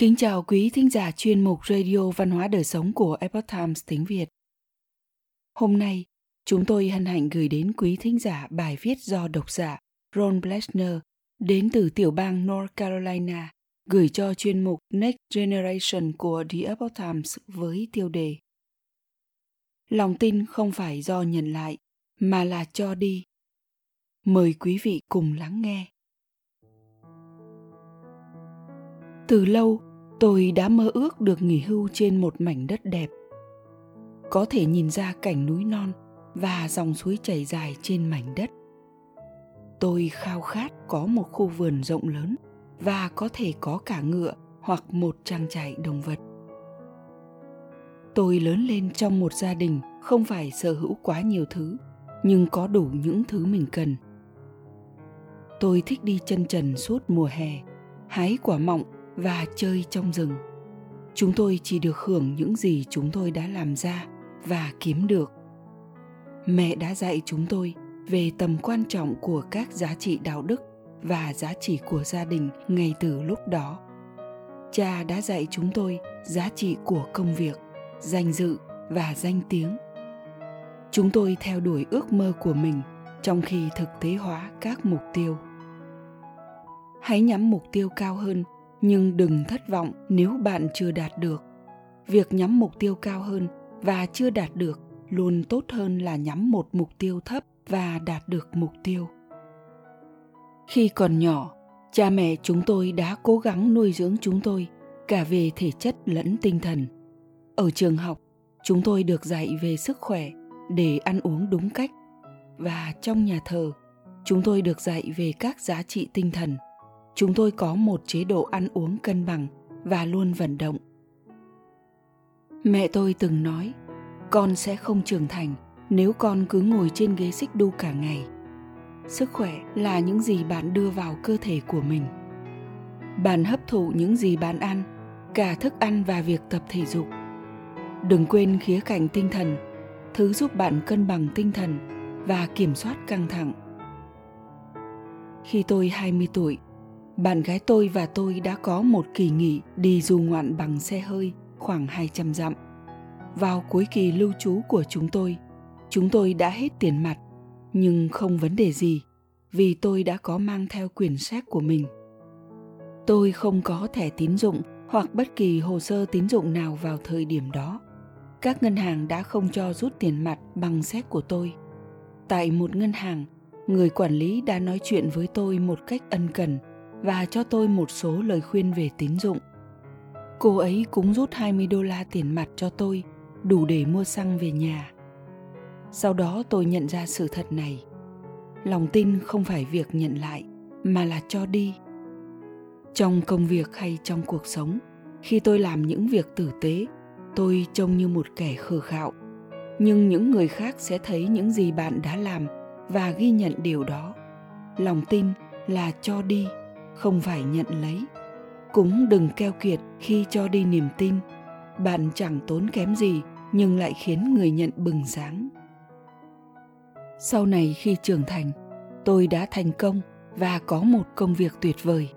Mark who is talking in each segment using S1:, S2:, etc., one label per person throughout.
S1: Kính chào quý thính giả chuyên mục Radio Văn hóa Đời Sống của Epoch Times tiếng Việt. Hôm nay, chúng tôi hân hạnh gửi đến quý thính giả bài viết do độc giả Ron Blechner đến từ tiểu bang North Carolina gửi cho chuyên mục Next Generation của The Epoch Times với tiêu đề Lòng tin không phải do nhận lại, mà là cho đi. Mời quý vị cùng lắng nghe. Từ lâu, tôi đã mơ ước được nghỉ hưu trên một mảnh đất đẹp. Có thể nhìn ra cảnh núi non và dòng suối chảy dài trên mảnh đất. Tôi khao khát có một khu vườn rộng lớn và có thể có cả ngựa hoặc một trang trại động vật. Tôi lớn lên trong một gia đình không phải sở hữu quá nhiều thứ, nhưng có đủ những thứ mình cần. Tôi thích đi chân trần suốt mùa hè, hái quả mọng và chơi trong rừng. Chúng tôi chỉ được hưởng những gì chúng tôi đã làm ra và kiếm được. Mẹ đã dạy chúng tôi về tầm quan trọng của các giá trị đạo đức và giá trị của gia đình ngay từ lúc đó. Cha đã dạy chúng tôi giá trị của công việc, danh dự và danh tiếng. Chúng tôi theo đuổi ước mơ của mình trong khi thực tế hóa các mục tiêu. Hãy nhắm mục tiêu cao hơn nhưng đừng thất vọng nếu bạn chưa đạt được. Việc nhắm mục tiêu cao hơn và chưa đạt được luôn tốt hơn là nhắm một mục tiêu thấp và đạt được mục tiêu. Khi còn nhỏ, cha mẹ chúng tôi đã cố gắng nuôi dưỡng chúng tôi cả về thể chất lẫn tinh thần. Ở trường học, chúng tôi được dạy về sức khỏe để ăn uống đúng cách và trong nhà thờ, chúng tôi được dạy về các giá trị tinh thần chúng tôi có một chế độ ăn uống cân bằng và luôn vận động. Mẹ tôi từng nói con sẽ không trưởng thành nếu con cứ ngồi trên ghế xích đu cả ngày. Sức khỏe là những gì bạn đưa vào cơ thể của mình. Bạn hấp thụ những gì bạn ăn cả thức ăn và việc tập thể dục. Đừng quên khía cạnh tinh thần thứ giúp bạn cân bằng tinh thần và kiểm soát căng thẳng. Khi tôi 20 tuổi, bạn gái tôi và tôi đã có một kỳ nghỉ đi du ngoạn bằng xe hơi khoảng 200 dặm. Vào cuối kỳ lưu trú của chúng tôi, chúng tôi đã hết tiền mặt, nhưng không vấn đề gì vì tôi đã có mang theo quyển sách của mình. Tôi không có thẻ tín dụng hoặc bất kỳ hồ sơ tín dụng nào vào thời điểm đó. Các ngân hàng đã không cho rút tiền mặt bằng séc của tôi. Tại một ngân hàng, người quản lý đã nói chuyện với tôi một cách ân cần và cho tôi một số lời khuyên về tín dụng. Cô ấy cũng rút 20 đô la tiền mặt cho tôi, đủ để mua xăng về nhà. Sau đó tôi nhận ra sự thật này. Lòng tin không phải việc nhận lại, mà là cho đi. Trong công việc hay trong cuộc sống, khi tôi làm những việc tử tế, tôi trông như một kẻ khờ khạo. Nhưng những người khác sẽ thấy những gì bạn đã làm và ghi nhận điều đó. Lòng tin là cho đi không phải nhận lấy. Cũng đừng keo kiệt khi cho đi niềm tin. Bạn chẳng tốn kém gì, nhưng lại khiến người nhận bừng sáng. Sau này khi trưởng thành, tôi đã thành công và có một công việc tuyệt vời.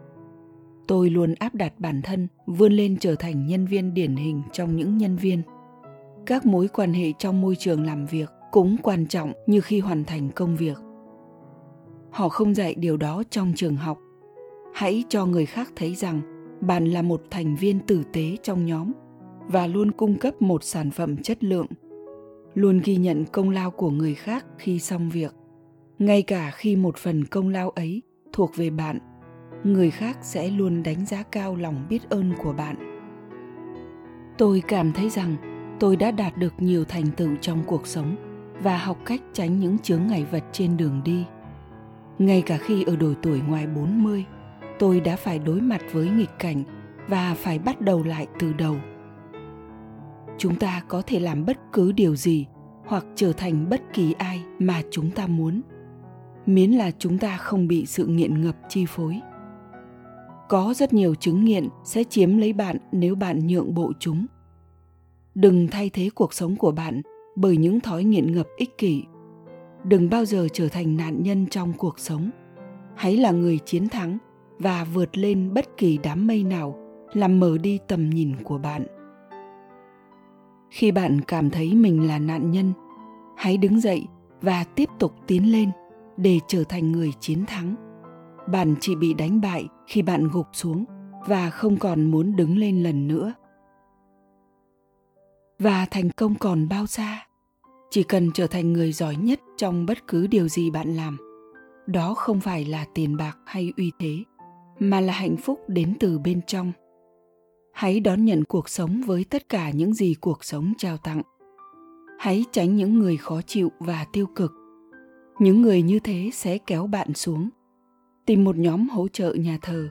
S1: Tôi luôn áp đặt bản thân vươn lên trở thành nhân viên điển hình trong những nhân viên. Các mối quan hệ trong môi trường làm việc cũng quan trọng như khi hoàn thành công việc. Họ không dạy điều đó trong trường học hãy cho người khác thấy rằng bạn là một thành viên tử tế trong nhóm và luôn cung cấp một sản phẩm chất lượng. Luôn ghi nhận công lao của người khác khi xong việc. Ngay cả khi một phần công lao ấy thuộc về bạn người khác sẽ luôn đánh giá cao lòng biết ơn của bạn. Tôi cảm thấy rằng tôi đã đạt được nhiều thành tựu trong cuộc sống và học cách tránh những chướng ngại vật trên đường đi. Ngay cả khi ở độ tuổi ngoài 40, tôi đã phải đối mặt với nghịch cảnh và phải bắt đầu lại từ đầu. Chúng ta có thể làm bất cứ điều gì hoặc trở thành bất kỳ ai mà chúng ta muốn, miễn là chúng ta không bị sự nghiện ngập chi phối. Có rất nhiều chứng nghiện sẽ chiếm lấy bạn nếu bạn nhượng bộ chúng. Đừng thay thế cuộc sống của bạn bởi những thói nghiện ngập ích kỷ. Đừng bao giờ trở thành nạn nhân trong cuộc sống. Hãy là người chiến thắng và vượt lên bất kỳ đám mây nào, làm mở đi tầm nhìn của bạn. Khi bạn cảm thấy mình là nạn nhân, hãy đứng dậy và tiếp tục tiến lên để trở thành người chiến thắng. Bạn chỉ bị đánh bại khi bạn gục xuống và không còn muốn đứng lên lần nữa. Và thành công còn bao xa? Chỉ cần trở thành người giỏi nhất trong bất cứ điều gì bạn làm, đó không phải là tiền bạc hay uy thế mà là hạnh phúc đến từ bên trong. Hãy đón nhận cuộc sống với tất cả những gì cuộc sống trao tặng. Hãy tránh những người khó chịu và tiêu cực. Những người như thế sẽ kéo bạn xuống. Tìm một nhóm hỗ trợ nhà thờ,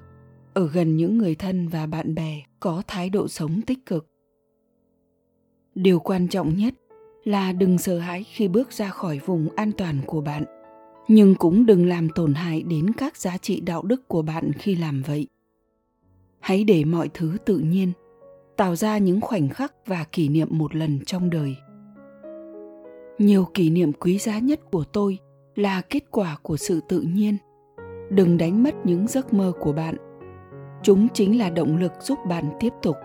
S1: ở gần những người thân và bạn bè có thái độ sống tích cực. Điều quan trọng nhất là đừng sợ hãi khi bước ra khỏi vùng an toàn của bạn nhưng cũng đừng làm tổn hại đến các giá trị đạo đức của bạn khi làm vậy. Hãy để mọi thứ tự nhiên, tạo ra những khoảnh khắc và kỷ niệm một lần trong đời. Nhiều kỷ niệm quý giá nhất của tôi là kết quả của sự tự nhiên. Đừng đánh mất những giấc mơ của bạn. Chúng chính là động lực giúp bạn tiếp tục.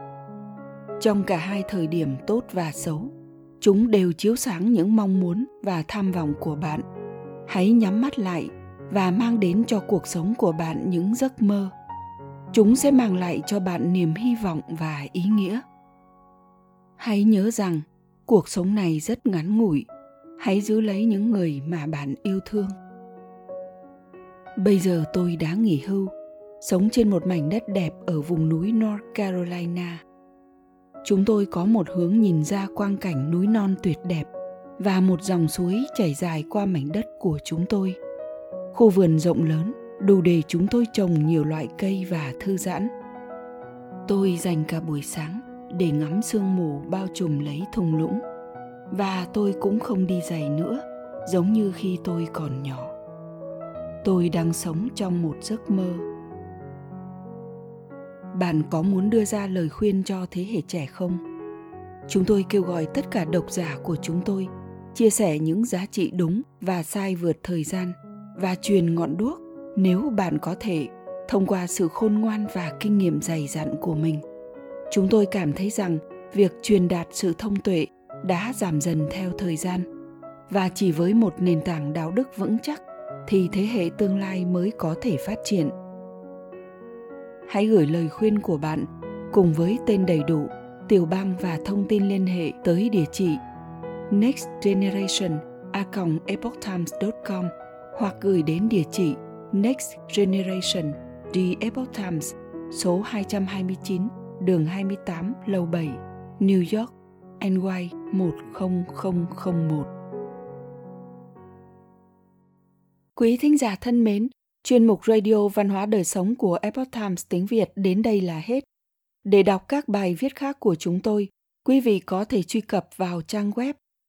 S1: Trong cả hai thời điểm tốt và xấu, chúng đều chiếu sáng những mong muốn và tham vọng của bạn hãy nhắm mắt lại và mang đến cho cuộc sống của bạn những giấc mơ. Chúng sẽ mang lại cho bạn niềm hy vọng và ý nghĩa. Hãy nhớ rằng, cuộc sống này rất ngắn ngủi. Hãy giữ lấy những người mà bạn yêu thương. Bây giờ tôi đã nghỉ hưu, sống trên một mảnh đất đẹp ở vùng núi north carolina. Chúng tôi có một hướng nhìn ra quang cảnh núi non tuyệt đẹp và một dòng suối chảy dài qua mảnh đất của chúng tôi. Khu vườn rộng lớn đủ để chúng tôi trồng nhiều loại cây và thư giãn. Tôi dành cả buổi sáng để ngắm sương mù bao trùm lấy thung lũng. Và tôi cũng không đi giày nữa, giống như khi tôi còn nhỏ. Tôi đang sống trong một giấc mơ. Bạn có muốn đưa ra lời khuyên cho thế hệ trẻ không? Chúng tôi kêu gọi tất cả độc giả của chúng tôi chia sẻ những giá trị đúng và sai vượt thời gian và truyền ngọn đuốc nếu bạn có thể thông qua sự khôn ngoan và kinh nghiệm dày dặn của mình. Chúng tôi cảm thấy rằng việc truyền đạt sự thông tuệ đã giảm dần theo thời gian. Và chỉ với một nền tảng đạo đức vững chắc thì thế hệ tương lai mới có thể phát triển. Hãy gửi lời khuyên của bạn cùng với tên đầy đủ, tiểu bang và thông tin liên hệ tới địa chỉ next generation a epochtimes.com hoặc gửi đến địa chỉ Next Generation The Epoch Times số 229 đường 28 lầu 7 New York NY 10001 Quý thính giả thân mến, chuyên mục Radio Văn hóa Đời Sống của Epoch Times tiếng Việt đến đây là hết. Để đọc các bài viết khác của chúng tôi, quý vị có thể truy cập vào trang web